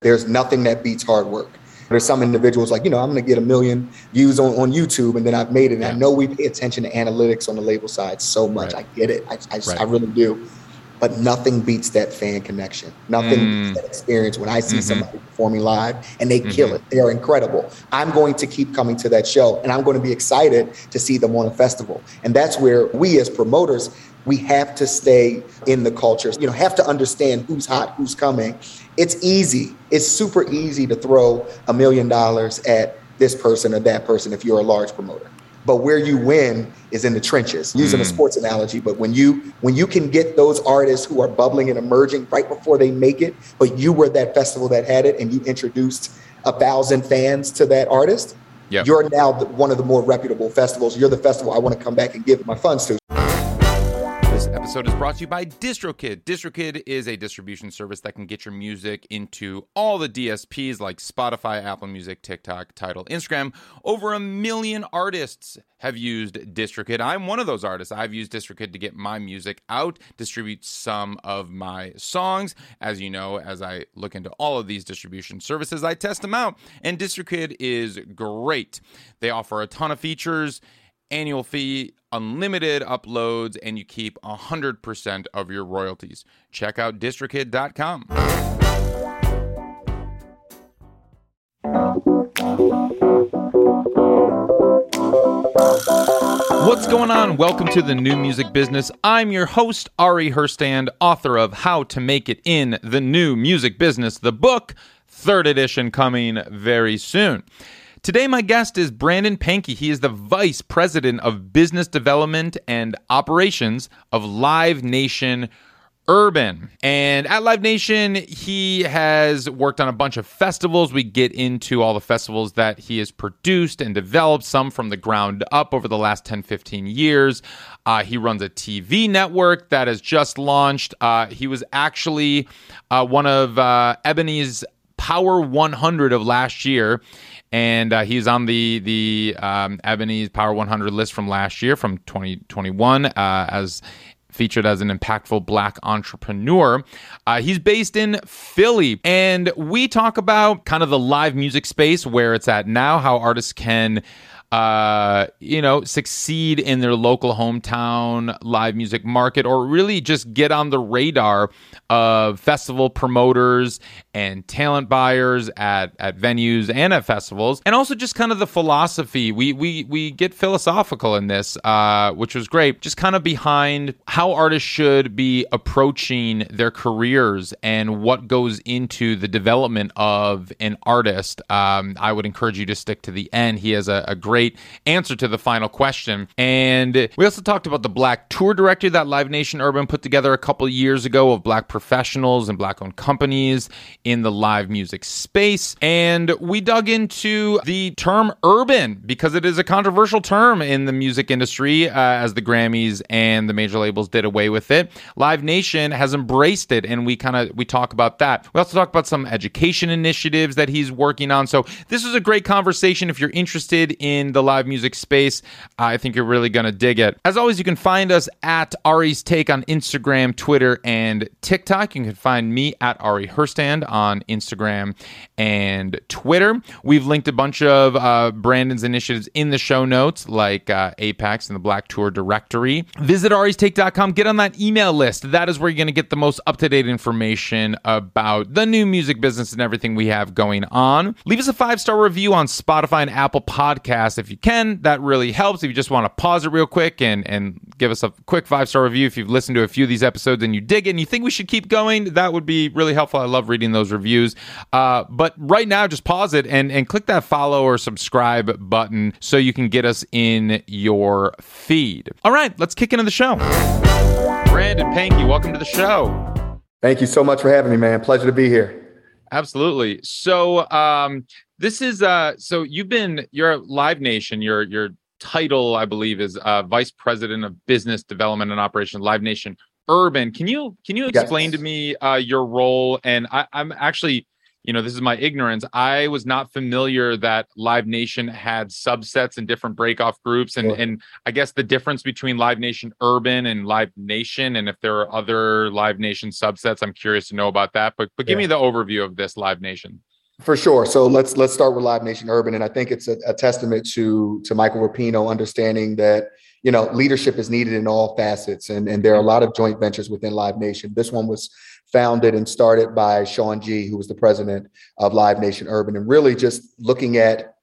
There's nothing that beats hard work. There's some individuals like, you know, I'm going to get a million views on, on YouTube and then I've made it. And yeah. I know we pay attention to analytics on the label side so much. Right. I get it. I, I, right. I, really do. But nothing beats that fan connection. Nothing mm. beats that experience when I see mm-hmm. somebody performing live and they mm-hmm. kill it. They are incredible. I'm going to keep coming to that show and I'm going to be excited to see them on a festival. And that's where we as promoters, we have to stay in the culture, you know, have to understand who's hot, who's coming, it's easy. It's super easy to throw a million dollars at this person or that person if you're a large promoter. But where you win is in the trenches, using mm. a sports analogy. But when you when you can get those artists who are bubbling and emerging right before they make it, but you were that festival that had it and you introduced a thousand fans to that artist, yep. you're now the, one of the more reputable festivals. You're the festival I want to come back and give my funds to episode is brought to you by DistroKid. DistroKid is a distribution service that can get your music into all the DSPs like Spotify, Apple Music, TikTok, Tidal, Instagram. Over a million artists have used DistroKid. I'm one of those artists. I've used DistroKid to get my music out, distribute some of my songs. As you know, as I look into all of these distribution services, I test them out. And DistroKid is great. They offer a ton of features annual fee, unlimited uploads, and you keep 100% of your royalties. Check out distrokid.com. What's going on? Welcome to the New Music Business. I'm your host, Ari Herstand, author of How to Make It in the New Music Business, the book, third edition coming very soon. Today, my guest is Brandon Pankey. He is the Vice President of Business Development and Operations of Live Nation Urban. And at Live Nation, he has worked on a bunch of festivals. We get into all the festivals that he has produced and developed, some from the ground up over the last 10, 15 years. Uh, he runs a TV network that has just launched. Uh, he was actually uh, one of uh, Ebony's Power 100 of last year and uh, he's on the the um, Ebony's Power 100 list from last year, from 2021, uh, as featured as an impactful black entrepreneur. Uh, he's based in Philly, and we talk about kind of the live music space where it's at now, how artists can uh, you know, succeed in their local hometown live music market or really just get on the radar of festival promoters and talent buyers at, at venues and at festivals. And also just kind of the philosophy. We we we get philosophical in this, uh, which was great. Just kind of behind how artists should be approaching their careers and what goes into the development of an artist. Um, I would encourage you to stick to the end. He has a, a great answer to the final question. And we also talked about the Black Tour Directory that Live Nation Urban put together a couple years ago of Black professionals and Black owned companies in the live music space. And we dug into the term urban because it is a controversial term in the music industry uh, as the Grammys and the major labels did away with it. Live Nation has embraced it and we kind of we talk about that. We also talk about some education initiatives that he's working on. So this is a great conversation if you're interested in the live music space. I think you're really going to dig it. As always, you can find us at Ari's Take on Instagram, Twitter, and TikTok. You can find me at Ari Herstand on Instagram and Twitter. We've linked a bunch of uh, Brandon's initiatives in the show notes, like uh, Apex and the Black Tour Directory. Visit aristake.com. Get on that email list. That is where you're going to get the most up to date information about the new music business and everything we have going on. Leave us a five star review on Spotify and Apple Podcasts if you can. That really helps. If you just want to pause it real quick and, and give us a quick five star review if you've listened to a few of these episodes and you dig it and you think we should keep going, that would be really helpful. I love reading those reviews. Uh, but right now, just pause it and, and click that follow or subscribe button so you can get us in your feed. All right, let's kick into the show. Brandon Pankey, welcome to the show. Thank you so much for having me, man. Pleasure to be here. Absolutely. So, um, this is uh so you've been you're Live Nation, your your title, I believe, is uh Vice President of Business Development and Operation Live Nation Urban. Can you can you explain yes. to me uh your role? And I, I'm actually you know, this is my ignorance. I was not familiar that Live Nation had subsets and different breakoff groups, and sure. and I guess the difference between Live Nation Urban and Live Nation, and if there are other Live Nation subsets, I'm curious to know about that. But but give yeah. me the overview of this Live Nation. For sure. So let's let's start with Live Nation Urban, and I think it's a, a testament to to Michael Rapino understanding that you know leadership is needed in all facets, and and there are a mm-hmm. lot of joint ventures within Live Nation. This one was founded and started by Sean G, who was the president of Live Nation Urban, and really just looking at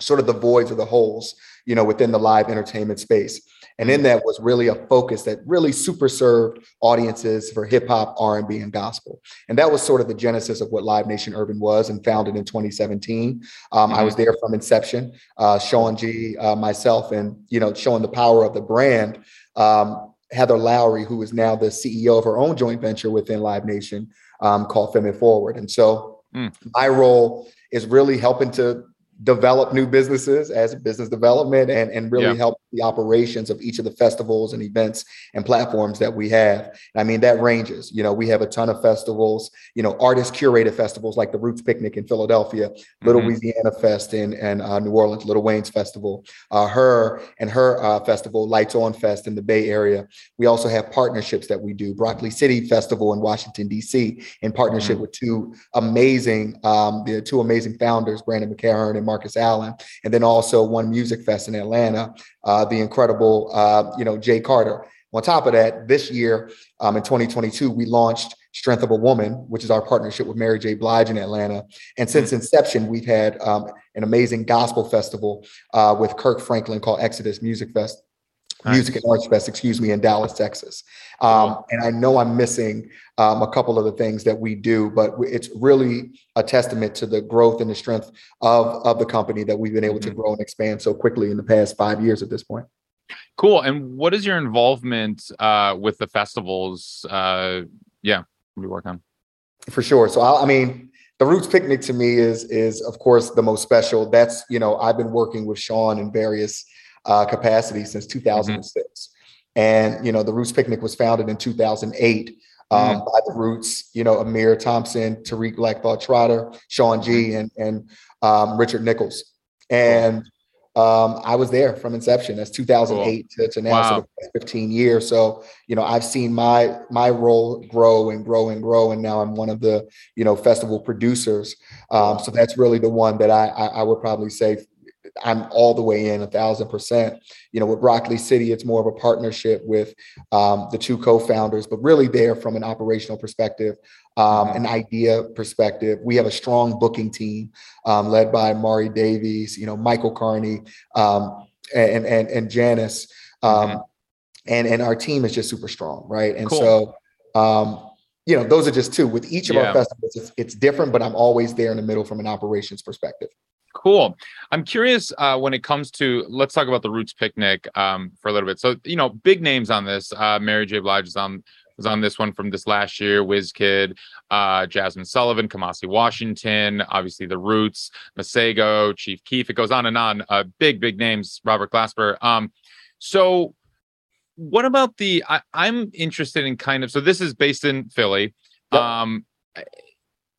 sort of the voids or the holes, you know, within the live entertainment space. And in that was really a focus that really super served audiences for hip hop, R&B, and gospel. And that was sort of the genesis of what Live Nation Urban was and founded in 2017. Um, mm-hmm. I was mm-hmm. there from inception. Uh, Sean G, uh, myself, and you know, showing the power of the brand. Um, Heather Lowery, who is now the CEO of her own joint venture within Live Nation um, called Femme It Forward. And so mm. my role is really helping to develop new businesses as business development and, and really yeah. help the operations of each of the festivals and events and platforms that we have. I mean, that ranges. You know, we have a ton of festivals, you know, artist curated festivals like the Roots Picnic in Philadelphia, Little mm-hmm. Weezyana Fest in, in uh, New Orleans, Lil Wayne's Festival, uh, her and her uh, festival, Lights On Fest in the Bay Area. We also have partnerships that we do, Broccoli City Festival in Washington, D.C., in partnership mm-hmm. with two amazing, um, the two amazing founders, Brandon McCarron and Marcus Allen, and then also One Music Fest in Atlanta, uh, the incredible, uh, you know, Jay Carter. On top of that, this year um, in 2022, we launched Strength of a Woman, which is our partnership with Mary J. Blige in Atlanta. And since mm-hmm. inception, we've had um, an amazing gospel festival uh, with Kirk Franklin called Exodus Music Fest. Nice. Music and Arts Fest, excuse me, in Dallas, Texas. Um, and I know I'm missing um, a couple of the things that we do, but it's really a testament to the growth and the strength of, of the company that we've been able mm-hmm. to grow and expand so quickly in the past five years at this point. Cool. And what is your involvement uh, with the festivals? Uh, yeah, we work on? For sure. So I, I mean, the Roots Picnic to me is is of course the most special. That's you know I've been working with Sean in various uh, capacity since 2006. Mm-hmm. And, you know, the Roots Picnic was founded in 2008 um, mm-hmm. by the Roots, you know, Ahmir Thompson, Tariq Black Thought Trotter, Sean G, mm-hmm. and, and um, Richard Nichols. And um, I was there from inception. That's 2008 cool. to, to, now, wow. so 15 years. So, you know, I've seen my my role grow and grow and grow, and now I'm one of the you know festival producers. Um, so that's really the one that I, I, I would probably say I'm all the way in a thousand percent. You know, with Broccoli City, it's more of a partnership with um, the two co-founders, but really there from an operational perspective, um, an idea perspective. We have a strong booking team um, led by Mari Davies, you know, Michael Carney, um, and and and Janice, um, mm-hmm. and and our team is just super strong, right? And cool. so um, you know, those are just two. With each of yeah. our festivals, it's, it's different, but I'm always there in the middle from an operations perspective. Cool. I'm curious uh, when it comes to let's talk about the Roots Picnic um, for a little bit. So you know, big names on this. Uh, Mary J. Blige is on was on this one from this last year. Wizkid, uh, Jazmine Sullivan, Kamasi Washington, obviously the Roots, Masego, Chief Keef. It goes on and on. Uh, big big names. Robert Glasper. Um, so what about the? I, I'm interested in kind of. So this is based in Philly. Yep. Um,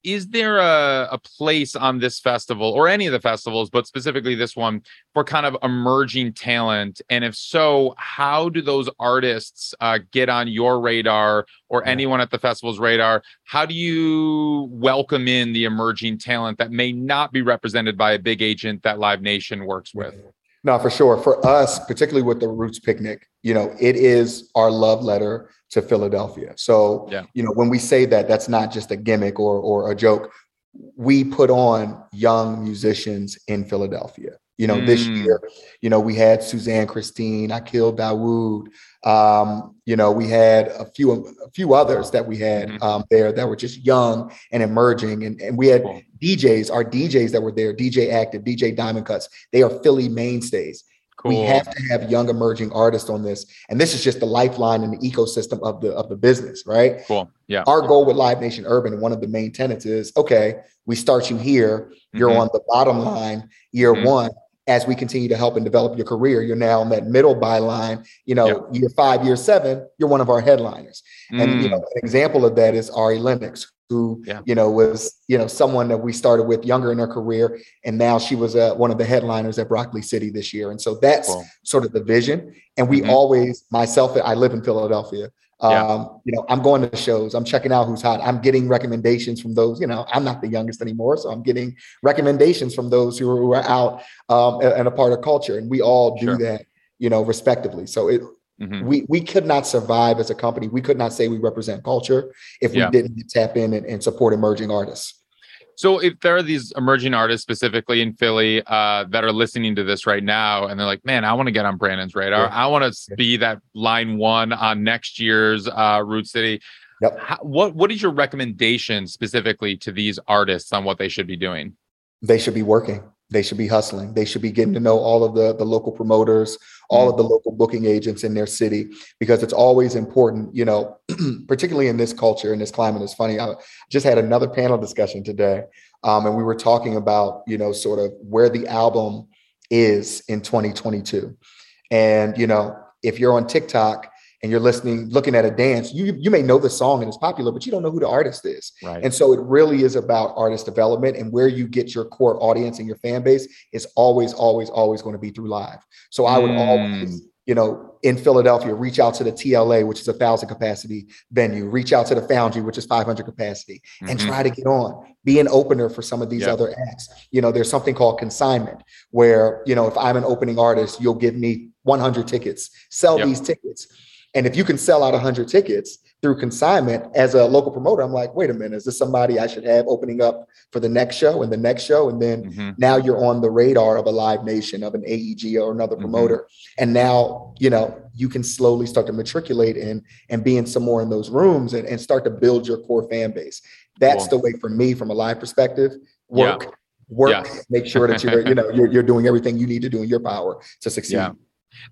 is there a, a place on this festival or any of the festivals, but specifically this one, for kind of emerging talent? And if so, how do those artists uh, get on your radar or anyone at the festival's radar? How do you welcome in the emerging talent that may not be represented by a big agent that Live Nation works with? No, for sure. For us, particularly with the Roots Picnic, you know, it is our love letter to Philadelphia. So, yeah. you know, when we say that, that's not just a gimmick or or a joke. We put on young musicians in Philadelphia. You know, mm. this year, you know, we had Suzanne Christine, I killed Dawood. Um, you know, we had a few a few others that we had mm-hmm. um, there that were just young and emerging, and, and we had cool. DJs, our DJs that were there, DJ Aktive, DJ Diamond Kuts. They are Philly mainstays. Cool. We have to have young emerging artists on this, and this is just the lifeline and the ecosystem of the of the business, right? Cool. Yeah. Our goal with Live Nation Urban, one of the main tenets is, okay, we start you here. You're mm-hmm. on the bottom line, year mm-hmm. one. As we continue to help and develop your career, you're now in that middle byline. You know, yep. year five, year seven, you're one of our headliners. Mm. And you mm. know, an example of that is Ari Lennox, who yeah. you know was you know someone that we started with younger in her career, and now she was uh, one of the headliners at Broccoli City this year. And so that's cool. sort of the vision. And we mm-hmm. always, myself, I live in Philadelphia. Yeah. Um, you know, I'm going to shows, I'm checking out who's hot. I'm getting recommendations from those, you know, I'm not the youngest anymore. So I'm getting recommendations from those who are, who are out um, and a part of culture. And we all do sure. that, you know, respectively. So it, mm-hmm. we, we could not survive as a company. We could not say we represent culture if we yeah. didn't tap in and, and support emerging artists. So if there are these emerging artists specifically in Philly uh, that are listening to this right now and they're like, man, I want to get on Brandon's radar. Yeah. I want to yeah. be that line one on next year's uh, Root City. Yep. How, what what is your recommendation specifically to these artists on what they should be doing? They should be working they should be hustling. They should be getting to know all of the, the local promoters, all of the local booking agents in their city, because it's always important, you know, particularly in this culture, in this climate. It's funny. I just had another panel discussion today, um, and we were talking about, you know, sort of where the album is in 2022. And, you know, if you're on TikTok, and you're listening, looking at a dance, you you may know the song and it's popular, but you don't know who the artist is. Right. And so it really is about artist development and where you get your core audience and your fan base is always, always, always going to be through live. So I would mm. always, you know, in Philadelphia, reach out to the TLA, which is a thousand capacity venue, reach out to the Foundry, which is 500 capacity, mm-hmm. and try to get on. Be an opener for some of these yep. other acts. You know, there's something called consignment, where you know, if I'm an opening artist, you'll give me 100 tickets. Sell yep. these tickets and if you can sell out 100 tickets through consignment as a local promoter, I'm like, wait a minute, is this somebody I should have opening up for the next show and the next show? And then mm-hmm. now you're on the radar of a Live Nation, of an AEG or another mm-hmm. promoter. Mm-hmm. And now, you know, you can slowly start to matriculate in and be in some more in those rooms and, and start to build your core fan base. That's cool. the way for me from a live perspective. Work, yeah. work, yes. make sure that you're, you know, you're, you're doing everything you need to do in your power to succeed. Yeah.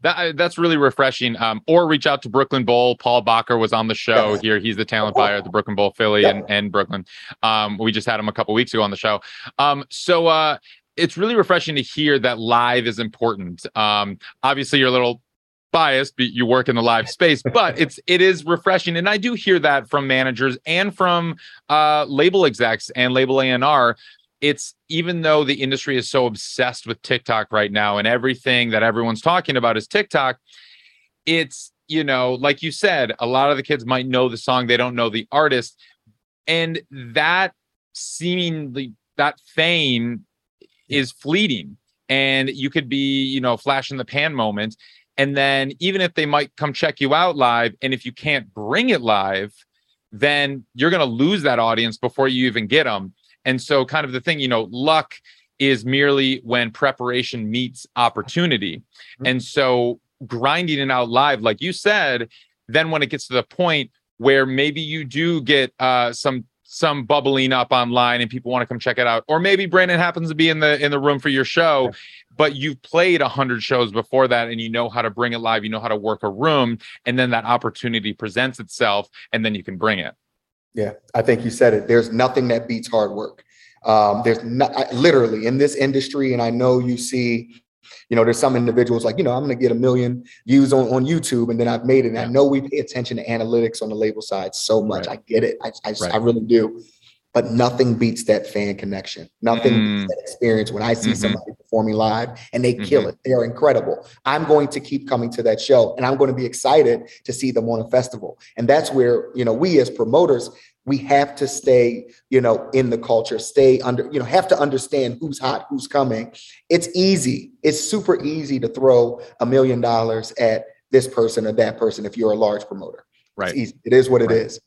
That that's really refreshing. Um, or reach out to Brooklyn Bowl. Paul Bacher was on the show here. He's the talent buyer at the Brooklyn Bowl, Philly and, and Brooklyn. Um, we just had him a couple weeks ago on the show. Um, so uh, it's really refreshing to hear that live is important. Um, obviously, you're a little biased but you work in the live space but it's it is refreshing and i do hear that from managers and from uh label execs and label A&R it's even though the industry is so obsessed with TikTok right now and everything that everyone's talking about is TikTok, it's, you know, like you said, a lot of the kids might know the song, they don't know the artist. And that seemingly, that fame is fleeting. And you could be, you know, flash in the pan moment. And then even if they might come check you out live, and if you can't bring it live, then you're going to lose that audience before you even get them. And so, kind of the thing, you know, luck is merely when preparation meets opportunity. Mm-hmm. And so, grinding it out live, like you said, then when it gets to the point where maybe you do get uh, some some bubbling up online and people want to come check it out or maybe brandon happens to be in the in the room for your show but you've played 100 shows before that and you know how to bring it live you know how to work a room and then that opportunity presents itself and then you can bring it yeah, I think you said it. There's nothing that beats hard work. Um, there's not I, literally in this industry, and I know you see, you know, there's some individuals like, you know, I'm going to get a million views on, on YouTube, and then I've made it. And yeah. I know we pay attention to analytics on the label side so much. Right. I get it. I, I, right. I really do but nothing beats that fan connection. Nothing mm. beats that experience when I see mm-hmm. somebody performing live and they mm-hmm. kill it. They're incredible. I'm going to keep coming to that show and I'm going to be excited to see them on a festival. And that's where, you know, we as promoters, we have to stay, you know, in the culture, stay under, you know, have to understand who's hot, who's coming. It's easy. It's super easy to throw a million dollars at this person or that person if you're a large promoter. Right. It's easy. It is what it right. is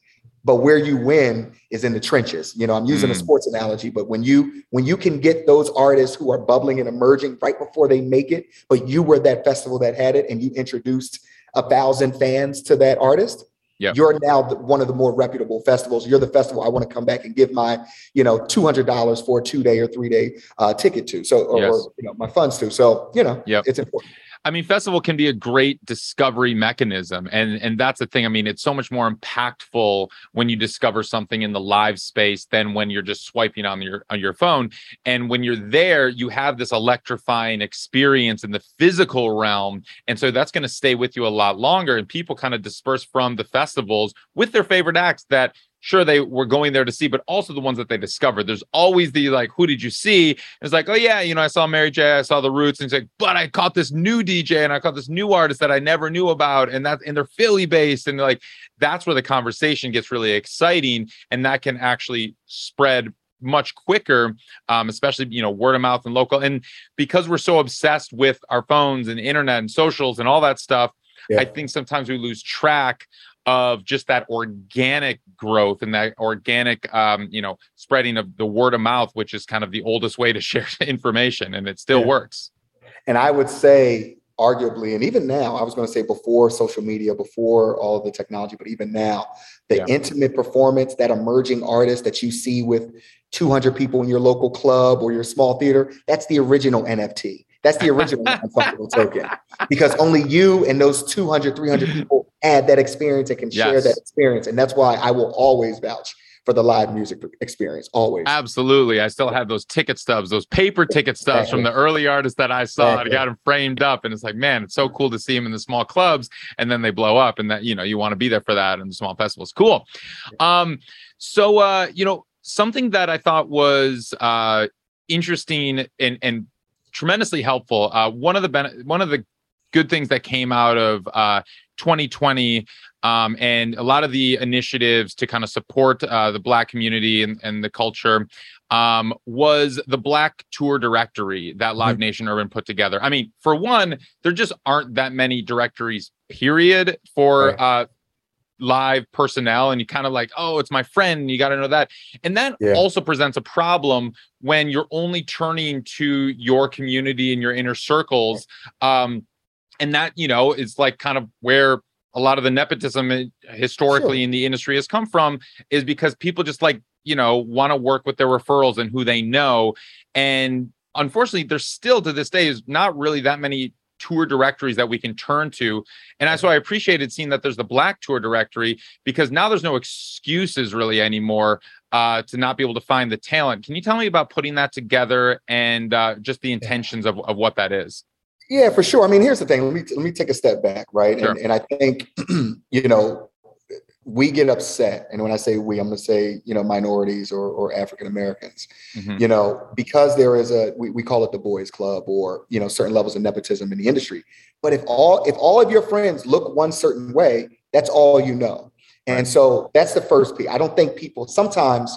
but where you win is in the trenches you know i'm using mm. a sports analogy but when you when you can get those artists who are bubbling and emerging right before they make it but you were that festival that had it and you introduced a thousand fans to that artist yep. you're now the, one of the more reputable festivals you're the festival i want to come back and give my you know $200 for a two day or three day uh, ticket to so or, yes. or, you know my funds to so you know yep. it's important I mean, festival can be a great discovery mechanism, and and that's the thing. I mean, it's so much more impactful when you discover something in the live space than when you're just swiping on your on your phone. And when you're there, you have this electrifying experience in the physical realm, and so that's going to stay with you a lot longer. And people kind of disperse from the festivals with their favorite acts that sure they were going there to see, but also the ones that they discovered. There's always the like, who did you see? It's like, oh yeah, you know, I saw Mary J, I saw the Roots, and it's like, but I caught this new DJ and I caught this new artist that I never knew about, and that and they're Philly based, and like that's where the conversation gets really exciting, and that can actually spread much quicker um, especially you know word of mouth and local and because we're so obsessed with our phones and internet and socials and all that stuff yeah. i think sometimes we lose track of just that organic growth and that organic um, you know spreading of the word of mouth which is kind of the oldest way to share information and it still yeah. works and i would say arguably and even now i was going to say before social media before all the technology but even now the yeah. intimate performance that emerging artist that you see with 200 people in your local club or your small theater that's the original nft that's the original token because only you and those 200, 300 people had that experience and can yes. share that experience. And that's why I will always vouch for the live music experience. Always. Absolutely. I still have those ticket stubs, those paper ticket stubs exactly. from the early artists that I saw. Exactly. I got them framed up. And it's like, man, it's so cool to see them in the small clubs and then they blow up and that, you know, you want to be there for that and the small festivals. Cool. Um, so uh, you know, something that I thought was uh interesting and and tremendously helpful. Uh, one of the ben- one of the good things that came out of uh, 2020 um, and a lot of the initiatives to kind of support uh, the Black community and, and the culture um, was the Black Tour Directory that Live mm-hmm. Nation Urban put together. I mean, for one, there just aren't that many directories, period, for right. uh, live personnel and you kind of like oh it's my friend you got to know that and that yeah. also presents a problem when you're only turning to your community and your inner circles um and that you know is like kind of where a lot of the nepotism historically sure. in the industry has come from is because people just like you know want to work with their referrals and who they know and unfortunately there's still to this day is not really that many tour directories that we can turn to. And that's why I appreciated seeing that there's the Black Tour directory because now there's no excuses really anymore uh, to not be able to find the talent. Can you tell me about putting that together and uh, just the intentions of, of what that is? Yeah, for sure. I mean, here's the thing. Let me let me take a step back, right? Sure. And, and I think, you know, we get upset and when i say we i'm going to say you know minorities or, or african americans mm-hmm. you know because there is a we, we call it the boys club or you know certain levels of nepotism in the industry but if all if all of your friends look one certain way that's all you know and so that's the first piece i don't think people sometimes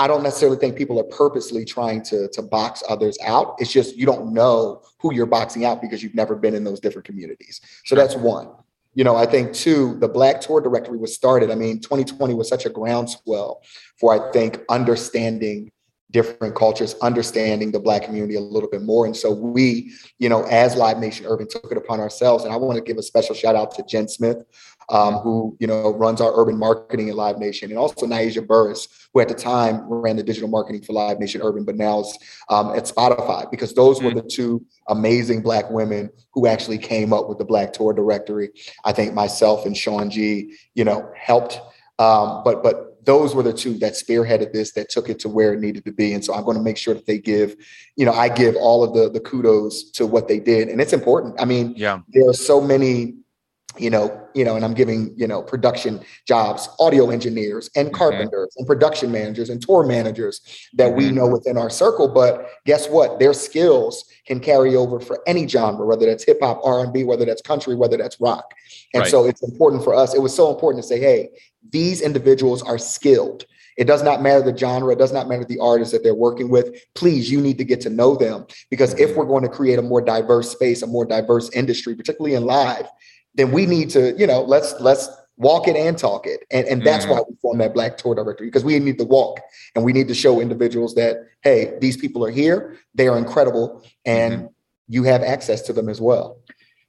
i don't necessarily think people are purposely trying to to box others out it's just you don't know who you're boxing out because you've never been in those different communities so that's one you know, I think too, the Black Tour Directory was started. I mean, 2020 was such a groundswell for, I think, understanding different cultures, understanding the Black community a little bit more. And so we, you know, as Live Nation Urban took it upon ourselves. And I want to give a special shout out to Jen Smith, um, who, you know, runs our urban marketing at Live Nation, and also Naija Burris, who at the time ran the digital marketing for Live Nation Urban, but now is um, at Spotify, because those were mm. the two amazing Black women who actually came up with the Black Tour Directory. I think myself and Sean G, you know, helped. Um, but but those were the two that spearheaded this, that took it to where it needed to be. And so I'm going to make sure that they give, you know, I give all of the the kudos to what they did, and it's important. I mean, yeah, there are so many you know, you know, and I'm giving, you know, production jobs, audio engineers and carpenters mm-hmm. and production managers and tour managers that mm-hmm. we know within our circle. But guess what? Their skills can carry over for any genre, whether that's hip hop, R&B, whether that's country, whether that's rock. And right. so it's important for us. It was so important to say, hey, these individuals are skilled. It does not matter the genre, it does not matter the artist that they're working with. Please, you need to get to know them because if we're going to create a more diverse space, a more diverse industry, particularly in live, then we need to, you know, let's let's walk it and talk it. And, and that's mm-hmm. why we formed that Black Tour Directory because we need to walk and we need to show individuals that, hey, these people are here, they are incredible, and mm-hmm. you have access to them as well.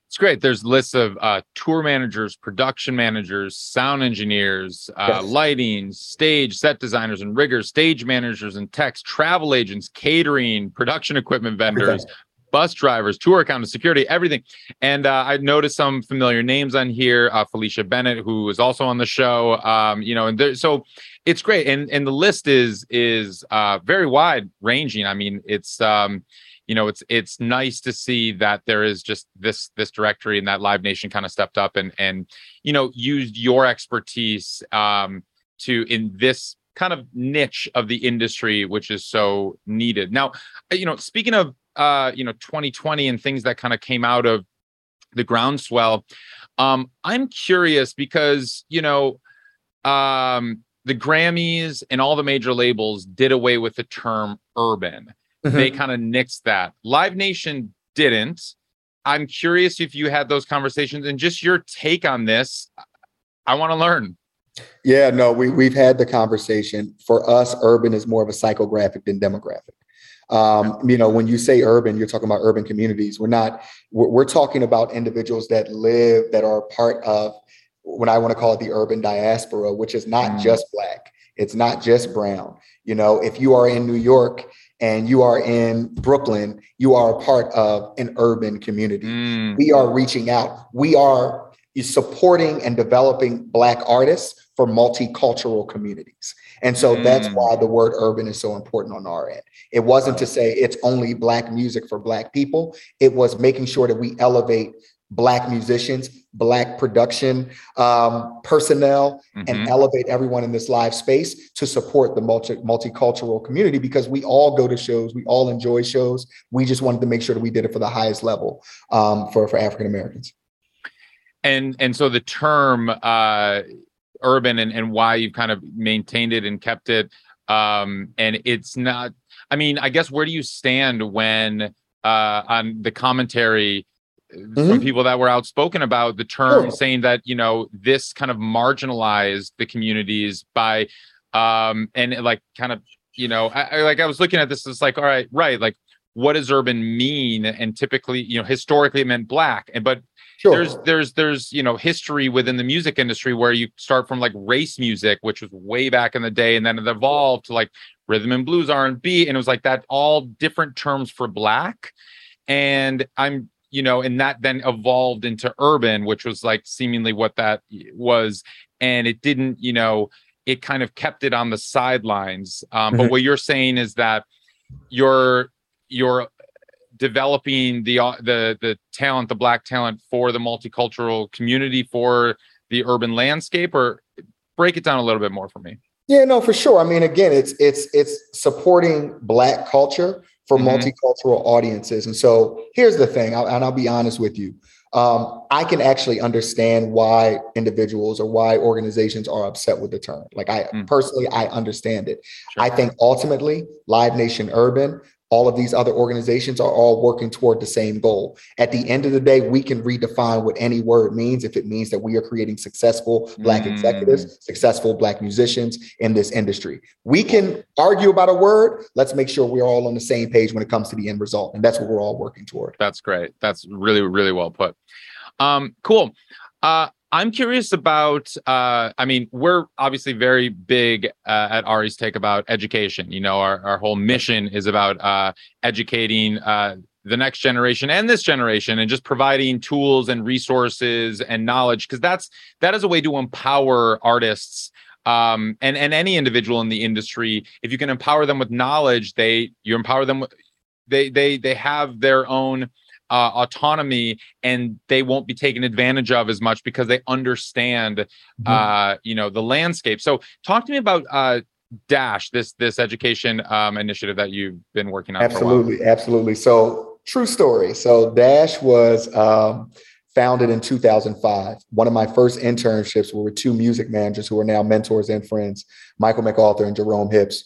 It's great. There's lists of uh, tour managers, production managers, sound engineers, uh, yes. lighting, stage, set designers and riggers, stage managers and techs, travel agents, catering, production equipment vendors, bus drivers, tour accountants, security, everything. And uh, I noticed some familiar names on here. Uh, Felicia Bennett, who is also on the show. Um, you know, and there, so it's great. And and the list is is uh, very wide ranging. I mean, it's um, you know it's it's nice to see that there is just this this directory and that live nation kind of stepped up and and you know used your expertise um to in this kind of niche of the industry, which is so needed. Now, you know, speaking of uh, you know 2020 and things that kind of came out of the groundswell, um, I'm curious because you know um, the Grammys and all the major labels did away with the term urban. Mm-hmm. They kind of nixed that. Live Nation didn't. I'm curious if you had those conversations and just your take on this. I want to learn. Yeah, no, we we've had the conversation. For us, urban is more of a psychographic than demographic. Um, you know, when you say urban, you're talking about urban communities. We're not. We're, we're talking about individuals that live that are part of what I want to call it the urban diaspora, which is not mm. just black. It's not just brown. You know, if you are in New York and you are in Brooklyn, you are a part of an urban community. Mm. We are reaching out. We are supporting and developing Black artists for multicultural communities. And so mm. that's why the word urban is so important on our end. It wasn't to say it's only Black music for Black people, it was making sure that we elevate Black musicians, Black production um, personnel, mm-hmm. and elevate everyone in this live space to support the multi- multicultural community because we all go to shows, we all enjoy shows. We just wanted to make sure that we did it for the highest level um, for, for African Americans. And and so the term uh, urban and, and why you've kind of maintained it and kept it um, and it's not I mean, I guess where do you stand when uh, on the commentary mm-hmm. from people that were outspoken about the term, sure. saying that you know this kind of marginalized the communities by, um, and like kind of you know, I, I, like I was looking at this, it's like all right, right, like what does urban mean? And typically, you know, historically it meant black, and but Sure. There's there's there's you know history within the music industry where you start from like race music, which was way back in the day, and then it evolved to like rhythm and blues, R and B, and it was like that all different terms for black. And I'm you know, and that then evolved into urban, which was like seemingly what that was, and it didn't, you know, it kind of kept it on the sidelines. Um, mm-hmm. But what you're saying is that you're you're developing the uh, the the talent, the black talent for the multicultural community for the urban landscape, or break it down a little bit more for me. Yeah, no, for sure. I mean, again, it's it's it's supporting black culture for mm-hmm. multicultural audiences. And so here's the thing, and I'll be honest with you. Um, I can actually understand why individuals or why organizations are upset with the term. Like I mm. personally, I understand it. Sure. I think ultimately, Live Nation Urban all of these other organizations are all working toward the same goal. At the end of the day, we can redefine what any word means if it means that we are creating successful Black mm. executives, successful Black musicians in this industry. We can argue about a word. Let's make sure we're all on the same page when it comes to the end result. And that's what we're all working toward. That's great. That's really, really well put. Um, cool. Uh, I'm curious about. Uh, I mean, we're obviously very big uh, at Ari's Take about education. You know, our, our whole mission is about uh, educating uh, the next generation and this generation, and just providing tools and resources and knowledge because that's that is a way to empower artists um, and and any individual in the industry. If you can empower them with knowledge, they you empower them. They they they have their own uh, autonomy and they won't be taken advantage of as much because they understand mm-hmm. uh, you know the landscape. So talk to me about uh, dash this this education um, initiative that you've been working on absolutely absolutely. So true story. So dash was um, founded in 2005 one of my first internships were with two music managers who are now mentors and friends michael mcarthur and jerome Hipps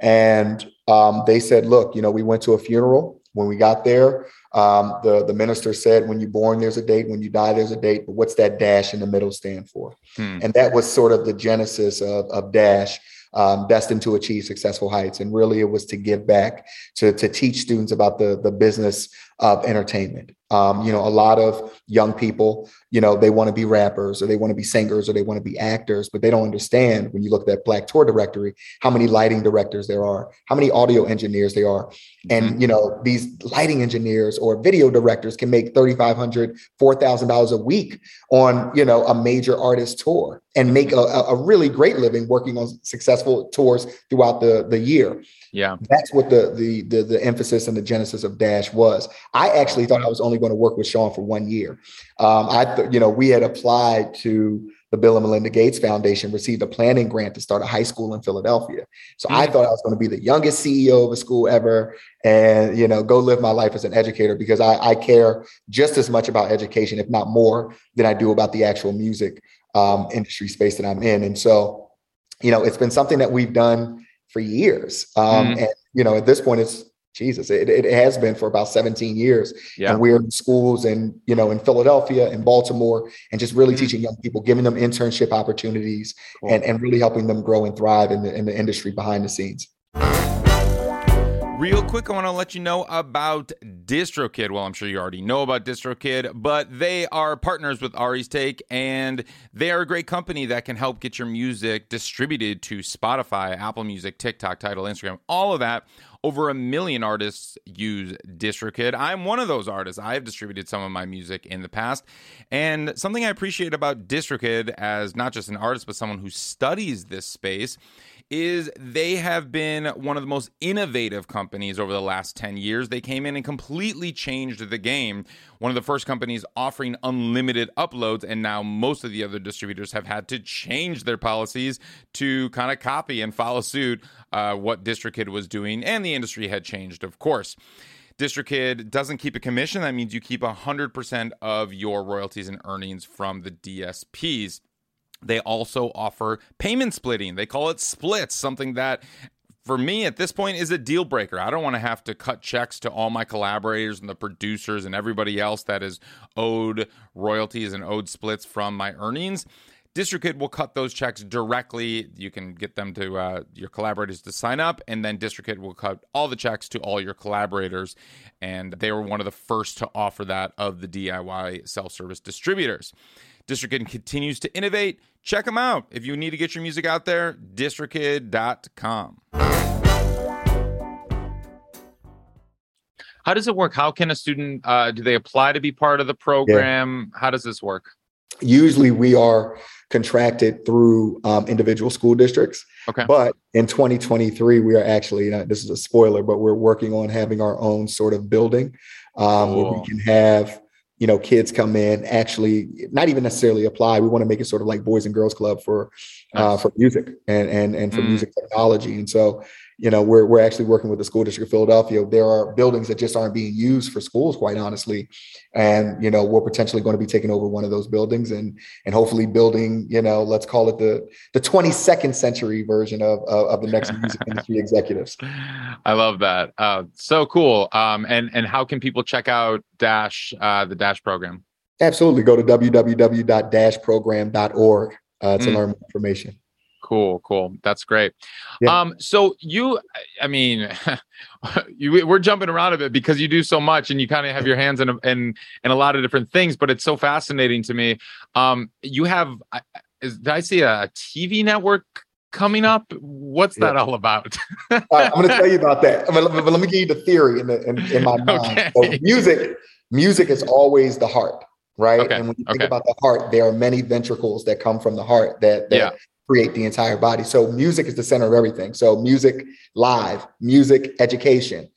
and um, they said look you know we went to a funeral. When we got there um, the, the minister said, when you're born, there's a date. When you die, there's a date. But what's that dash in the middle stand for? Hmm. And that was sort of the genesis of, of Dash um, destined to achieve successful heights. And really, it was to give back to to teach students about the the business of entertainment. Um, you know, a lot of young people, you know, they want to be rappers or they want to be singers or they want to be actors, but they don't understand when you look at that Black Tour directory how many lighting directors there are, how many audio engineers there are, and mm-hmm. you know, these lighting engineers or video directors can make thirty five hundred, four thousand dollars a week on you know a major artist tour and make a, a really great living working on successful tours throughout the the year. Yeah, that's what the, the the the emphasis and the genesis of Dash was. I actually thought I was only going to work with Sean for one year. Um, I th- you know we had applied to the Bill and Melinda Gates Foundation received a planning grant to start a high school in Philadelphia. So mm-hmm. I thought I was going to be the youngest CEO of a school ever and, you know, go live my life as an educator because I, I care just as much about education, if not more, than I do about the actual music um, industry space that I'm in. And so, you know, it's been something that we've done for years. Um, mm-hmm. And, you know, at this point, it's Jesus, it, it has been for about 17 years. Yeah. And we're in schools and, you know, in Philadelphia and Baltimore and just really mm-hmm. teaching young people, giving them internship opportunities cool. and, and really helping them grow and thrive in the, in the industry behind the scenes. Real quick, I want to let you know about DistroKid. Well, I'm sure you already know about DistroKid, but they are partners with Ari's Take, and they are a great company that can help get your music distributed to Spotify, Apple Music, TikTok, Tidal, Instagram, all of that over a million artists use DistroKid. I'm one of those artists. I have distributed some of my music in the past. And something I appreciate about DistroKid as not just an artist, but someone who studies this space is they have been one of the most innovative companies over the last 10 years. They came in and completely changed the game. One of the first companies offering unlimited uploads, and now most of the other distributors have had to change their policies to kind of copy and follow suit uh, what DistroKid was doing, and the industry had changed, of course. DistroKid doesn't keep a commission. That means you keep 100% of your royalties and earnings from the DSPs. They also offer payment splitting. They call it splits, something that for me at this point is a deal breaker. I don't want to have to cut checks to all my collaborators and the producers and everybody else that is owed royalties and owed splits from my earnings. DistroKid will cut those checks directly. You can get them to uh, your collaborators to sign up, and then DistroKid will cut all the checks to all your collaborators. And they were one of the first to offer that of the DIY self service distributors. DistroKid continues to innovate. Check them out. If you need to get your music out there, distrokid.com. How does it work? How can a student, uh, do they apply to be part of the program? Yeah. How does this work? Usually we are contracted through um, individual school districts. Okay. But in 2023, we are actually, this is a spoiler, but we're working on having our own sort of building um, cool. where we can have you know kids come in actually not even necessarily apply. We want to make it sort of like boys and girls club for uh, for music and and and for mm. music technology. And so you know we're, we're actually working with the school district of philadelphia. There are buildings that just aren't being used for schools quite honestly. And you know we're potentially going to be taking over one of those buildings and and hopefully building you know let's call it the the 22nd century version of of, of the next music industry executives. I love that. Uh, so cool. Um, and and how can people check out dash uh, the dash program? Absolutely. Go to www.dashprogram.org uh, to mm. learn more information Cool, cool. That's great. Yeah. Um, so you, I mean, you, we're jumping around a bit because you do so much and you kind of have your hands in, a, in in a lot of different things. But it's so fascinating to me. Um, you have, is, did I see a TV network coming up? What's yeah. that all about? all right, I'm going to tell you about that. But let, let me give you the theory in, the, in, in my mind. Okay. So music, music is always the heart right? Okay. And when you think okay. about the heart, there are many ventricles that come from the heart that, that yeah create the entire body. So music is the center of everything. So music, live, music, education,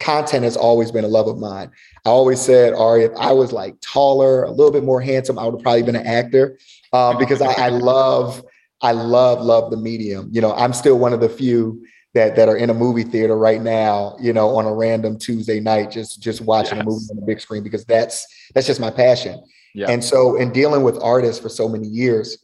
content has always been a love of mine. I always said, Ari, if I was like taller, a little bit more handsome, I would have probably been an actor um, because I, I love, I love, love the medium. You know, I'm still one of the few that that are in a movie theater right now, you know, on a random Tuesday night, just just watching yes. a movie on the big screen because that's that's just my passion. Yeah. And so in dealing with artists for so many years,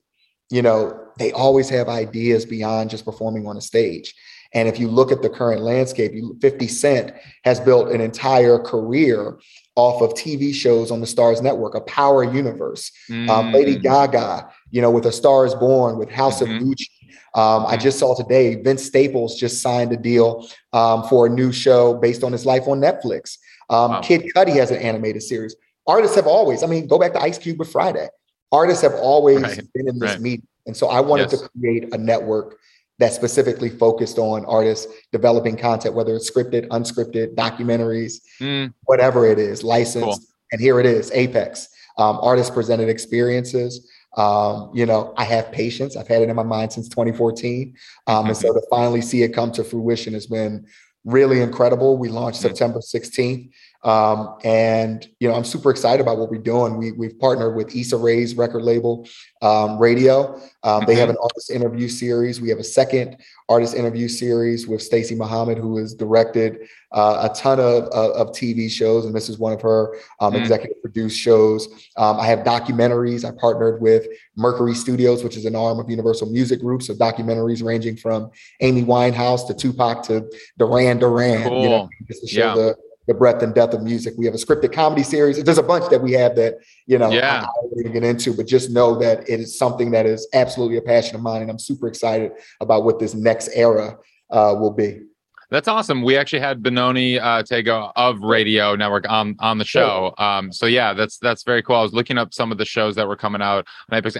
you know, they always have ideas beyond just performing on a stage. And if you look at the current landscape, 50 Cent has built an entire career off of TV shows on the Starz Network, a power universe. Mm. Um, Lady mm. Gaga, you know, with A Star is Born, with House mm-hmm. of Gucci. Um, I mm. just saw today Vince Staples just signed a deal um, for a new show based on his life on Netflix. Um, wow. Kid Cudi has an animated series. Artists have always, I mean, go back to Ice Cube with Friday artists have always right. been in this right. meeting. And so I wanted yes. to create a network that specifically focused on artists developing content, whether it's scripted, unscripted, documentaries, mm. whatever it is, licensed. Cool. And here it is, Apex. Um, artist presented experiences. Um, you know, I have patience. I've had it in my mind since 2014. Um, mm-hmm. And so to finally see it come to fruition has been really incredible. We launched mm-hmm. September 16th. Um, and you know, I'm super excited about what we're doing. We we've partnered with Issa Rae's record label, um, Raedio. Um, they have mm-hmm. an artist interview series. We have a second artist interview series with Stacey Muhammad, who has directed uh, a ton of, of, of, TV shows, and this is one of her um, mm. executive produced shows. Um, I have documentaries. I partnered with Mercury Studios, which is an arm of Universal Music Group. So documentaries ranging from Amy Winehouse to Tupac to Duran Duran. Cool. You know, just to show yeah. the the breadth and depth of music. We have a scripted comedy series. There's a bunch that we have that, you know, yeah. I don't to get into, but just know that it is something that is absolutely a passion of mine. And I'm super excited about what this next era uh, will be. That's awesome. We actually had Benoni uh, Tagoe of Raedio Network on on the show. Um, so yeah, that's that's very cool. I was looking up some of the shows that were coming out.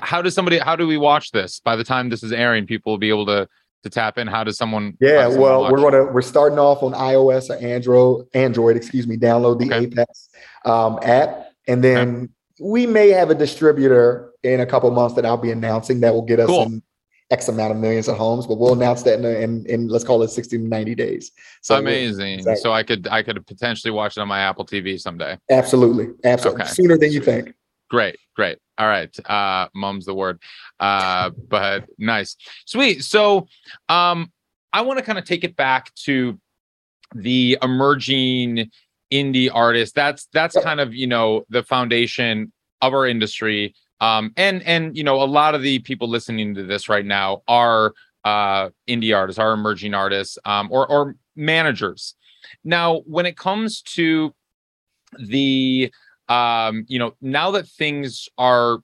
How does somebody? How do we watch this? By the time this is airing, people will be able to to tap in? How does someone? Yeah, does well, we're gonna we're starting off on iOS or Android. Android, excuse me. Download the okay. Apex um, app, and then okay. we may have a distributor in a couple months that I'll be announcing that will get us cool. in X amount of millions of homes. But we'll announce that in, in, in let's call it sixty to ninety days. So amazing. Exactly. So I could I could potentially watch it on my Apple TV someday. Absolutely, absolutely. Okay. Sooner than you think. Great, great. All right. Uh mom's the word. Uh but nice. Sweet. So um I want to kind of take it back to the emerging indie artist. That's that's kind of, you know, the foundation of our industry. Um and and you know, a lot of the people listening to this right now are uh indie artists, are emerging artists, um or or managers. Now, when it comes to the um, you know, now that things are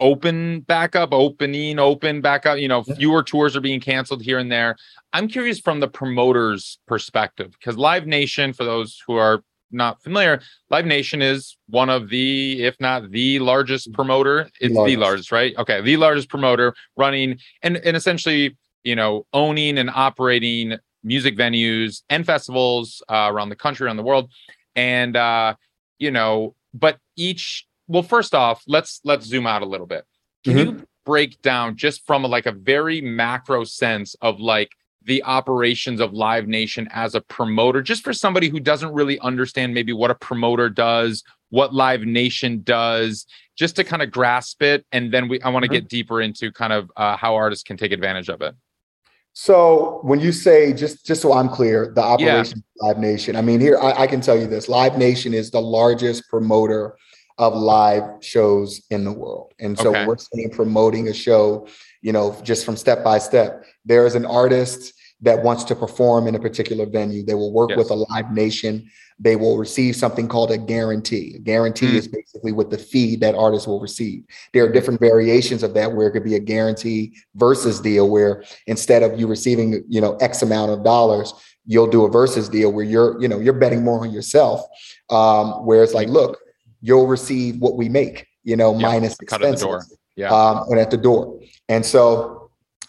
open back up, opening, open back up, you know, fewer tours are being canceled here and there. I'm curious from the promoter's perspective because Live Nation, for those who are not familiar, Live Nation is one of the, if not the largest promoter. It's largest. the largest, right? Okay, the largest promoter running and and essentially, you know, owning and operating music venues and festivals uh, around the country, around the world, and uh, you know, but each well, first off, let's let's zoom out a little bit. Can mm-hmm. you break down just from a, like a very macro sense of like the operations of Live Nation as a promoter, just for somebody who doesn't really understand maybe what a promoter does, what Live Nation does, just to kind of grasp it, and then we I want to mm-hmm. get deeper into kind of uh, how artists can take advantage of it. So when you say just just so I'm clear, the operation yeah. Live Nation. I mean, here I, I, can tell you this: Live Nation is the largest promoter of live shows in the world, and so okay. we're saying promoting a show, you know, just from step by step. There is an artist that wants to perform in a particular venue. They will work yes. with a Live Nation they will receive something called a guarantee. A guarantee mm. is basically what the fee that artist will receive. There are different variations of that where it could be a guarantee versus deal where instead of you receiving, you know, X amount of dollars, you'll do a versus deal where you're, you know, you're betting more on yourself. Um, where it's like, look, you'll receive what we make, you know, yeah, minus expenses. At the door. Yeah. Um, and at the door. And so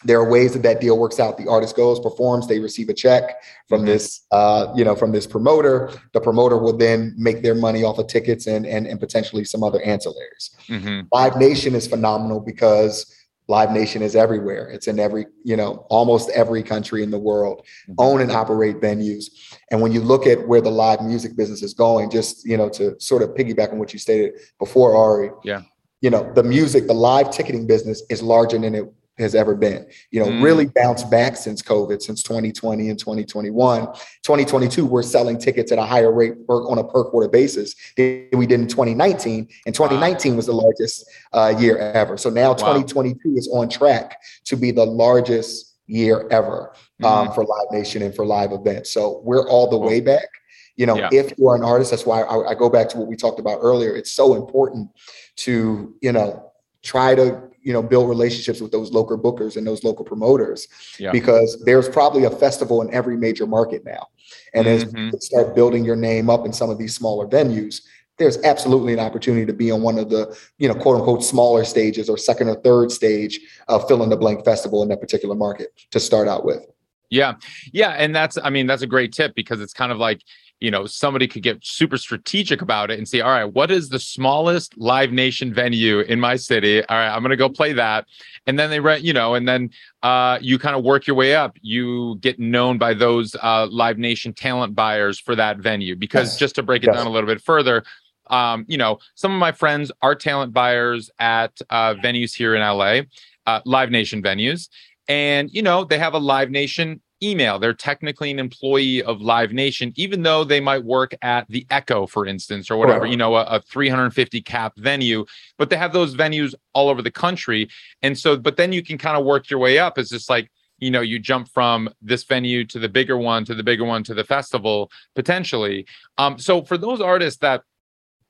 there are ways that that deal works out. The artist goes, performs, they receive a check from mm-hmm. this, uh, you know, from this promoter. The promoter will then make their money off of tickets and and, and potentially some other ancillaries. Mm-hmm. Live Nation is phenomenal because Live Nation is everywhere. It's in every, you know, almost every country in the world. Mm-hmm. Own and operate venues. And when you look at where the live music business is going, just you know, to sort of piggyback on what you stated before, Ari. Yeah. You know, the music, the live ticketing business is larger than it has ever been. You know, mm. really bounced back since COVID, since 2020 and 2021. 2022, we're selling tickets at a higher rate on a per quarter basis than we did in 2019. And 2019 wow. was the largest uh, year ever. So now wow. 2022 is on track to be the largest year ever um, mm. for Live Nation and for live events. So we're all the way back. You know, yeah. if you are an artist, that's why I, I go back to what we talked about earlier. It's so important to, you know, try to you know build relationships with those local bookers and those local promoters yeah. because there's probably a festival in every major market now and mm-hmm. as you start building your name up in some of these smaller venues there's absolutely an opportunity to be on one of the you know quote unquote smaller stages or second or third stage of fill in the blank festival in that particular market to start out with Yeah. Yeah. And that's, I mean, that's a great tip because it's kind of like, you know, somebody could get super strategic about it and say, all right, what is the smallest Live Nation venue in my city? All right, I'm going to go play that. And then they rent, you know, and then uh, you kind of work your way up. You get known by those uh, Live Nation talent buyers for that venue. Because yes. just to break it yes. down a little bit further, um, you know, some of my friends are talent buyers at uh, venues here in LA, uh, Live Nation venues. And, you know, they have a Live Nation email. They're technically an employee of Live Nation, even though they might work at the Echo, for instance, or whatever, right. you know, a, a 350 cap venue, but they have those venues all over the country. And so, but then you can kind of work your way up. It's just like, you know, you jump from this venue to the bigger one, to the bigger one, to the festival potentially. Um, so for those artists that,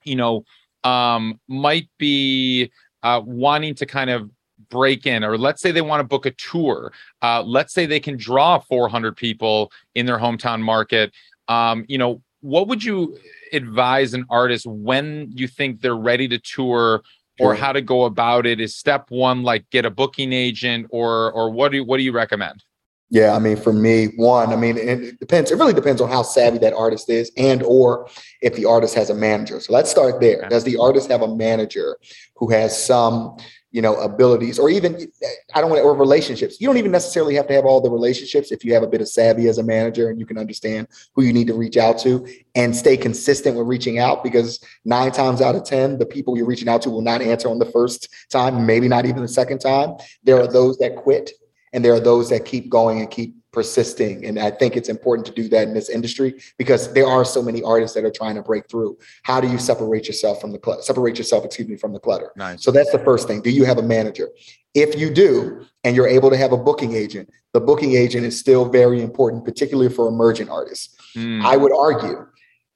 you know, um, might be uh, wanting to kind of break in or let's say they want to book a tour uh, let's say they can draw 400 people in their hometown market um, you know what would you advise an artist when you think they're ready to tour or how to go about it is step one like get a booking agent or or what do you what do you recommend yeah, I mean, for me, one, I mean, it depends. It really depends on how savvy that artist is, and or if the artist has a manager. So let's start there. Does the artist have a manager who has some you know, abilities, or even I don't want or relationships. You don't even necessarily have to have all the relationships if you have a bit of savvy as a manager and you can understand who you need to reach out to and stay consistent with reaching out because nine times out of ten, the people you're reaching out to will not answer on the first time, maybe not even the second time. There are those that quit and there are those that keep going and keep persisting. And I think it's important to do that in this industry because there are so many artists that are trying to break through. How do you separate yourself from the clutter? Separate yourself, excuse me, from the clutter. Nice. So that's the first thing. Do you have a manager? If you do, and you're able to have a booking agent, the booking agent is still very important, particularly for emerging artists. Mm. I would argue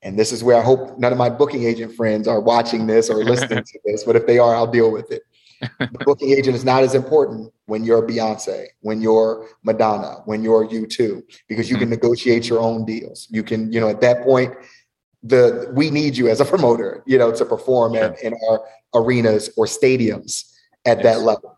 and this is where I hope none of my booking agent friends are watching this or listening to this, but if they are, I'll deal with it the booking agent is not as important when you're Beyonce, when you're Madonna, when you're U2, because you can mm-hmm. negotiate your own deals. You can, you know, at that point, the we need you as a promoter, you know, to perform sure. at, in our arenas or stadiums at yes. that level.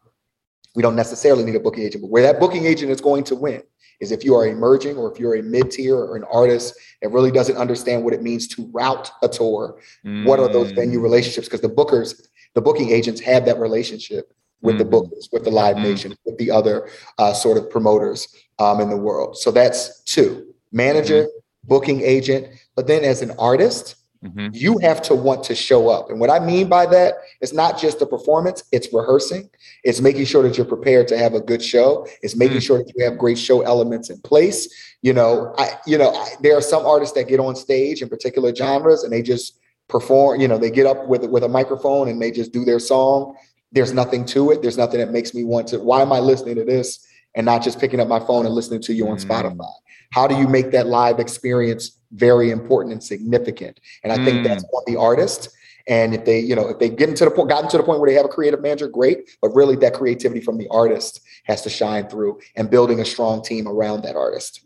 We don't necessarily need a booking agent, but where that booking agent is going to win is if you are emerging or if you're a mid-tier or an artist that really doesn't understand what it means to route a tour. Mm. What are those venue mm. relationships? Because the bookers the booking agents have that relationship with mm-hmm. the bookers, with the Live mm-hmm. Nation, with the other uh, sort of promoters um, in the world. So that's two manager, mm-hmm. booking agent. But then as an artist, mm-hmm. you have to want to show up. And what I mean by that is not just the performance, it's rehearsing, it's making sure that you're prepared to have a good show, it's making mm. sure that you have great show elements in place. You know, I, you know, I, there are some artists that get on stage in particular genres and they just perform, you know, they get up with with a microphone and they just do their song. There's nothing to it. There's nothing that makes me want to. Why am I listening to this and not just picking up my phone and listening to you on mm. Spotify? How do you make that live experience very important and significant? And I mm. think that's on the artist. And if they, you know, if they get into the point, gotten to the point where they have a creative manager, great. But really, that creativity from the artist has to shine through, and building a strong team around that artist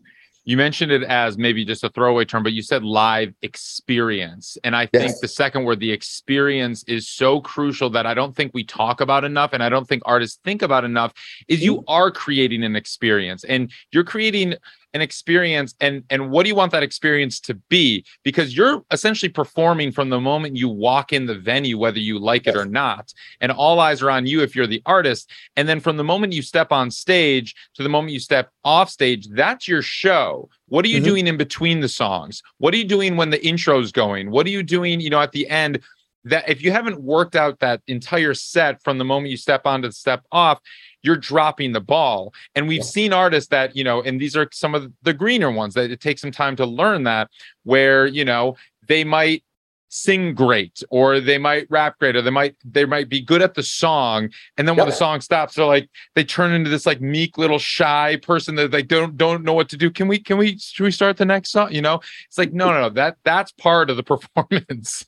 you mentioned it as maybe just a throwaway term, but you said live experience. And I think yes. the second word, the experience, is so crucial that I don't think we talk about enough. And I don't think artists think about enough is you mm. are creating an experience and you're creating an experience and and what do you want that experience to be? Because you're essentially performing from the moment you walk in the venue whether you like it or not. And all eyes are on you if you're the artist. And then from the moment you step on stage to the moment you step off stage that's your show. What are you mm-hmm. doing in between the songs? What are you doing when the intro's going? What are you doing you know at the end that if you haven't worked out that entire set from the moment you step on to step off you're dropping the ball. And we've yeah. seen artists that, you know, and these are some of the greener ones that it takes some time to learn that, where, you know, they might sing great or they might rap great or they might they might be good at the song. And then when the song stops they're like they turn into this like meek little shy person that they don't don't know what to do. Can we can we should we start the next song? You know? It's like no no no. That that's part of the performance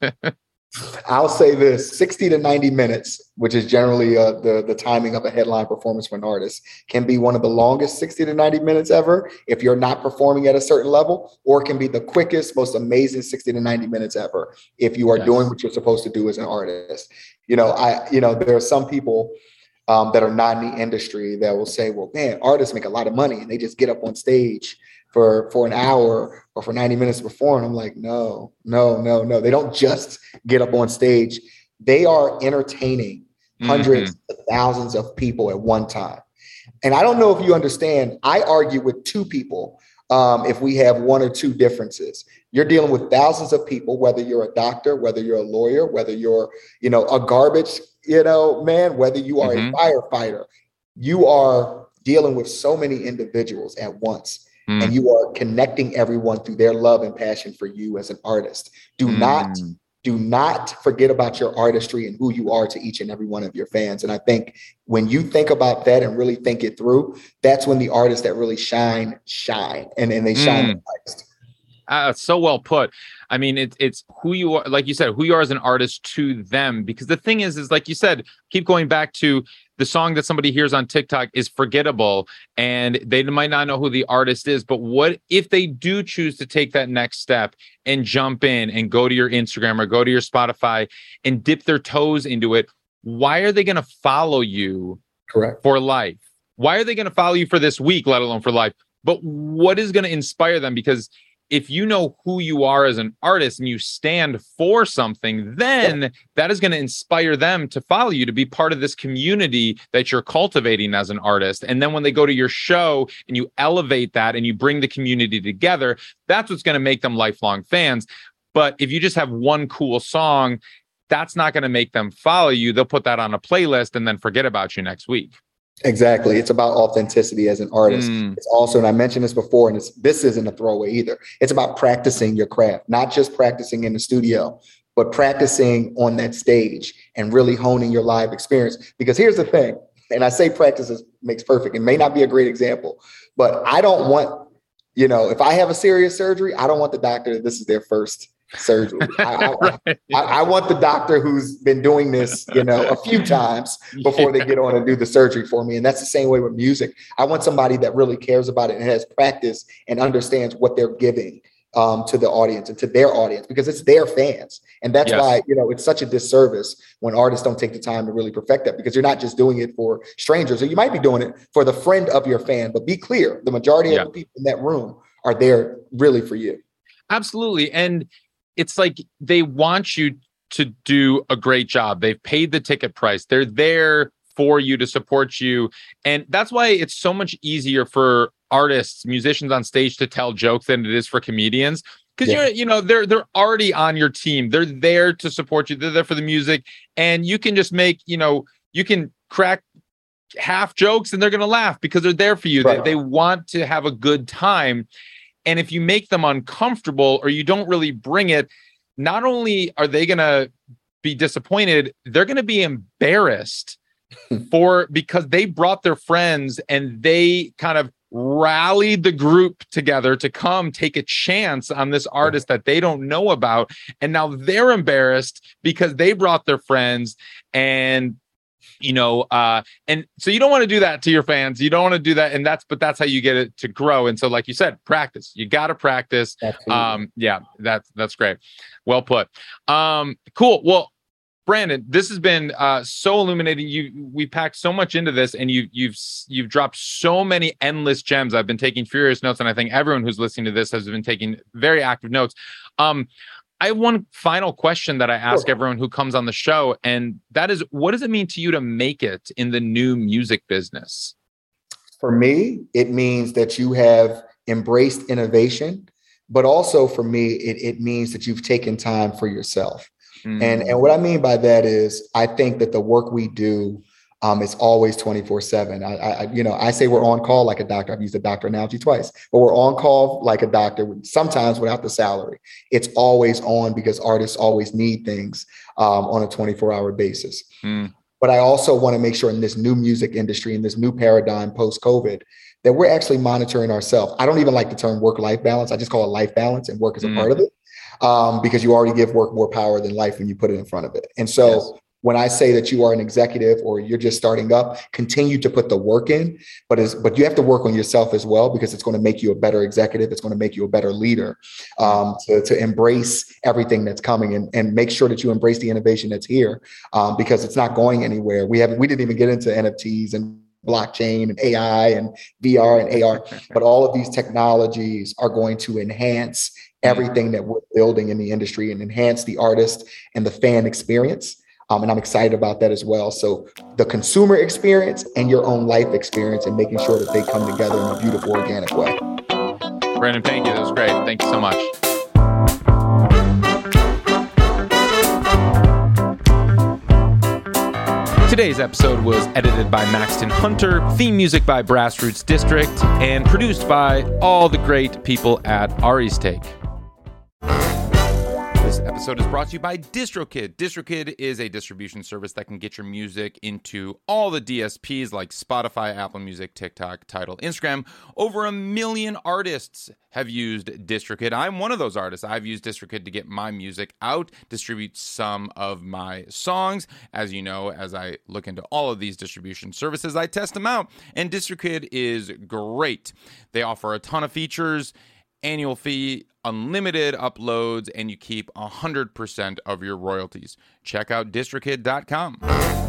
I'll say this 60 to 90 minutes, which is generally uh, the, the timing of a headline performance for an artist, can be one of the longest 60 to 90 minutes ever if you're not performing at a certain level, or it can be the quickest, most amazing 60 to 90 minutes ever if you are yes. doing what you're supposed to do as an artist. You know, I, you know, there are some people um, that are not in the industry that will say, well, man, artists make a lot of money and they just get up on stage for for an hour or for 90 minutes before and I'm like, no, no, no, no. They don't just get up on stage. They are entertaining 100s mm-hmm. of thousands of people at one time. And I don't know if you understand, I argue with two people um, if we have one or two differences. You're dealing with thousands of people, whether you're a doctor, whether you're a lawyer, whether you're, you know, a garbage, you know, man, whether you are mm-hmm. a firefighter, you are dealing with so many individuals at once. Mm. And you are connecting everyone through their love and passion for you as an artist. Do mm. not do not forget about your artistry and who you are to each and every one of your fans. And I think when you think about that and really think it through, that's when the artists that really shine, shine and, and they shine mm. the brightest. Uh, so well put. I mean, it's it's who you are, like you said, who you are as an artist to them. Because the thing is, is like you said, keep going back to the song that somebody hears on TikTok is forgettable and they might not know who the artist is. But what if they do choose to take that next step and jump in and go to your Instagram or go to your Spotify and dip their toes into it? Why are they going to follow you Correct. for life? Why are they going to follow you for this week, let alone for life? But what is going to inspire them? Because if you know who you are as an artist and you stand for something, then yeah. that is going to inspire them to follow you to be part of this community that you're cultivating as an artist. And then when they go to your show and you elevate that and you bring the community together, that's what's going to make them lifelong fans. But if you just have one cool song, that's not going to make them follow you. They'll put that on a playlist and then forget about you next week. Exactly. It's about authenticity as an artist. Mm. It's also, and I mentioned this before, and it's, this isn't a throwaway either. It's about practicing your craft, not just practicing in the studio, but practicing on that stage and really honing your live experience. Because here's the thing, and I say practice is, makes perfect. It may not be a great example, but I don't want, you know, if I have a serious surgery, I don't want the doctor, this is their first surgery. I, right. I, I, want the doctor who's been doing this, you know, a few times before yeah. they get on and do the surgery for me. And that's the same way with music. I want somebody that really cares about it and has practice and understands what they're giving um, to the audience and to their audience because it's their fans. And that's yes. why, you know, it's such a disservice when artists don't take the time to really perfect that because you're not just doing it for strangers or you might be doing it for the friend of your fan. But be clear, the majority yeah. of the people in that room are there really for you. Absolutely. And it's like they want you to do a great job. They've paid the ticket price. They're there for you to support you. And that's why it's so much easier for artists, musicians on stage to tell jokes than it is for comedians. Because yeah. you're, you know, they're they're already on your team. They're there to support you. They're there for the music. And you can just make, you know, you can crack half jokes and they're gonna laugh because they're there for you. Right. They, they want to have a good time. And if you make them uncomfortable or you don't really bring it, not only are they going to be disappointed, they're going to be embarrassed for because they brought their friends and they kind of rallied the group together to come take a chance on this artist that they don't know about. And now they're embarrassed because they brought their friends and you know uh and so you don't want to do that to your fans you don't want to do that and that's but that's how you get it to grow and so like you said practice you got to practice Absolutely. um yeah that's that's great well put um cool well Brandon, this has been uh, so illuminating. You we packed so much into this, and you you've you've dropped so many endless gems. I've been taking furious notes, and I think everyone who's listening to this has been taking very active notes. Um, I have one final question that I ask sure. everyone who comes on the show, and that is what does it mean to you to make it in the new music business? For me, it means that you have embraced innovation, but also for me, it, it means that you've taken time for yourself. Mm. And, and what I mean by that is, I think that the work we do um, it's always 24 seven. I, I, you know, I say we're on call like a doctor. I've used the doctor analogy twice, but we're on call like a doctor, sometimes without the salary. It's always on because artists always need things um, on a 24 hour basis. Mm. But I also want to make sure in this new music industry, in this new paradigm post COVID, that we're actually monitoring ourselves. I don't even like the term work life balance. I just call it life balance, and work is a mm. part of it um, because you already give work more power than life when you put it in front of it. And so, yes when I say that you are an executive or you're just starting up, continue to put the work in, but is but you have to work on yourself as well because it's going to make you a better executive. It's going to make you a better leader. Um, to, to embrace everything that's coming and, and make sure that you embrace the innovation that's here um, because it's not going anywhere. We have we didn't even get into NFTs and blockchain and AI and VR and AR, but all of these technologies are going to enhance everything that we're building in the industry and enhance the artist and the fan experience. Um, and I'm excited about that as well. So the consumer experience and your own life experience and making sure that they come together in a beautiful, organic way. Brandon, thank you. That was great. Thank you so much. Today's episode was edited by Maxton Hunter, theme music by Brass Roots District, and produced by all the great people at Ari's Take. This episode is brought to you by DistroKid. DistroKid is a distribution service that can get your music into all the DSPs like Spotify, Apple Music, TikTok, Tidal, Instagram. Over a million artists have used DistroKid. I'm one of those artists. I've used DistroKid to get my music out, distribute some of my songs. As you know, as I look into all of these distribution services, I test them out. And DistroKid is great. They offer a ton of features annual fee, unlimited uploads, and you keep 100% of your royalties. Check out distrokid.com.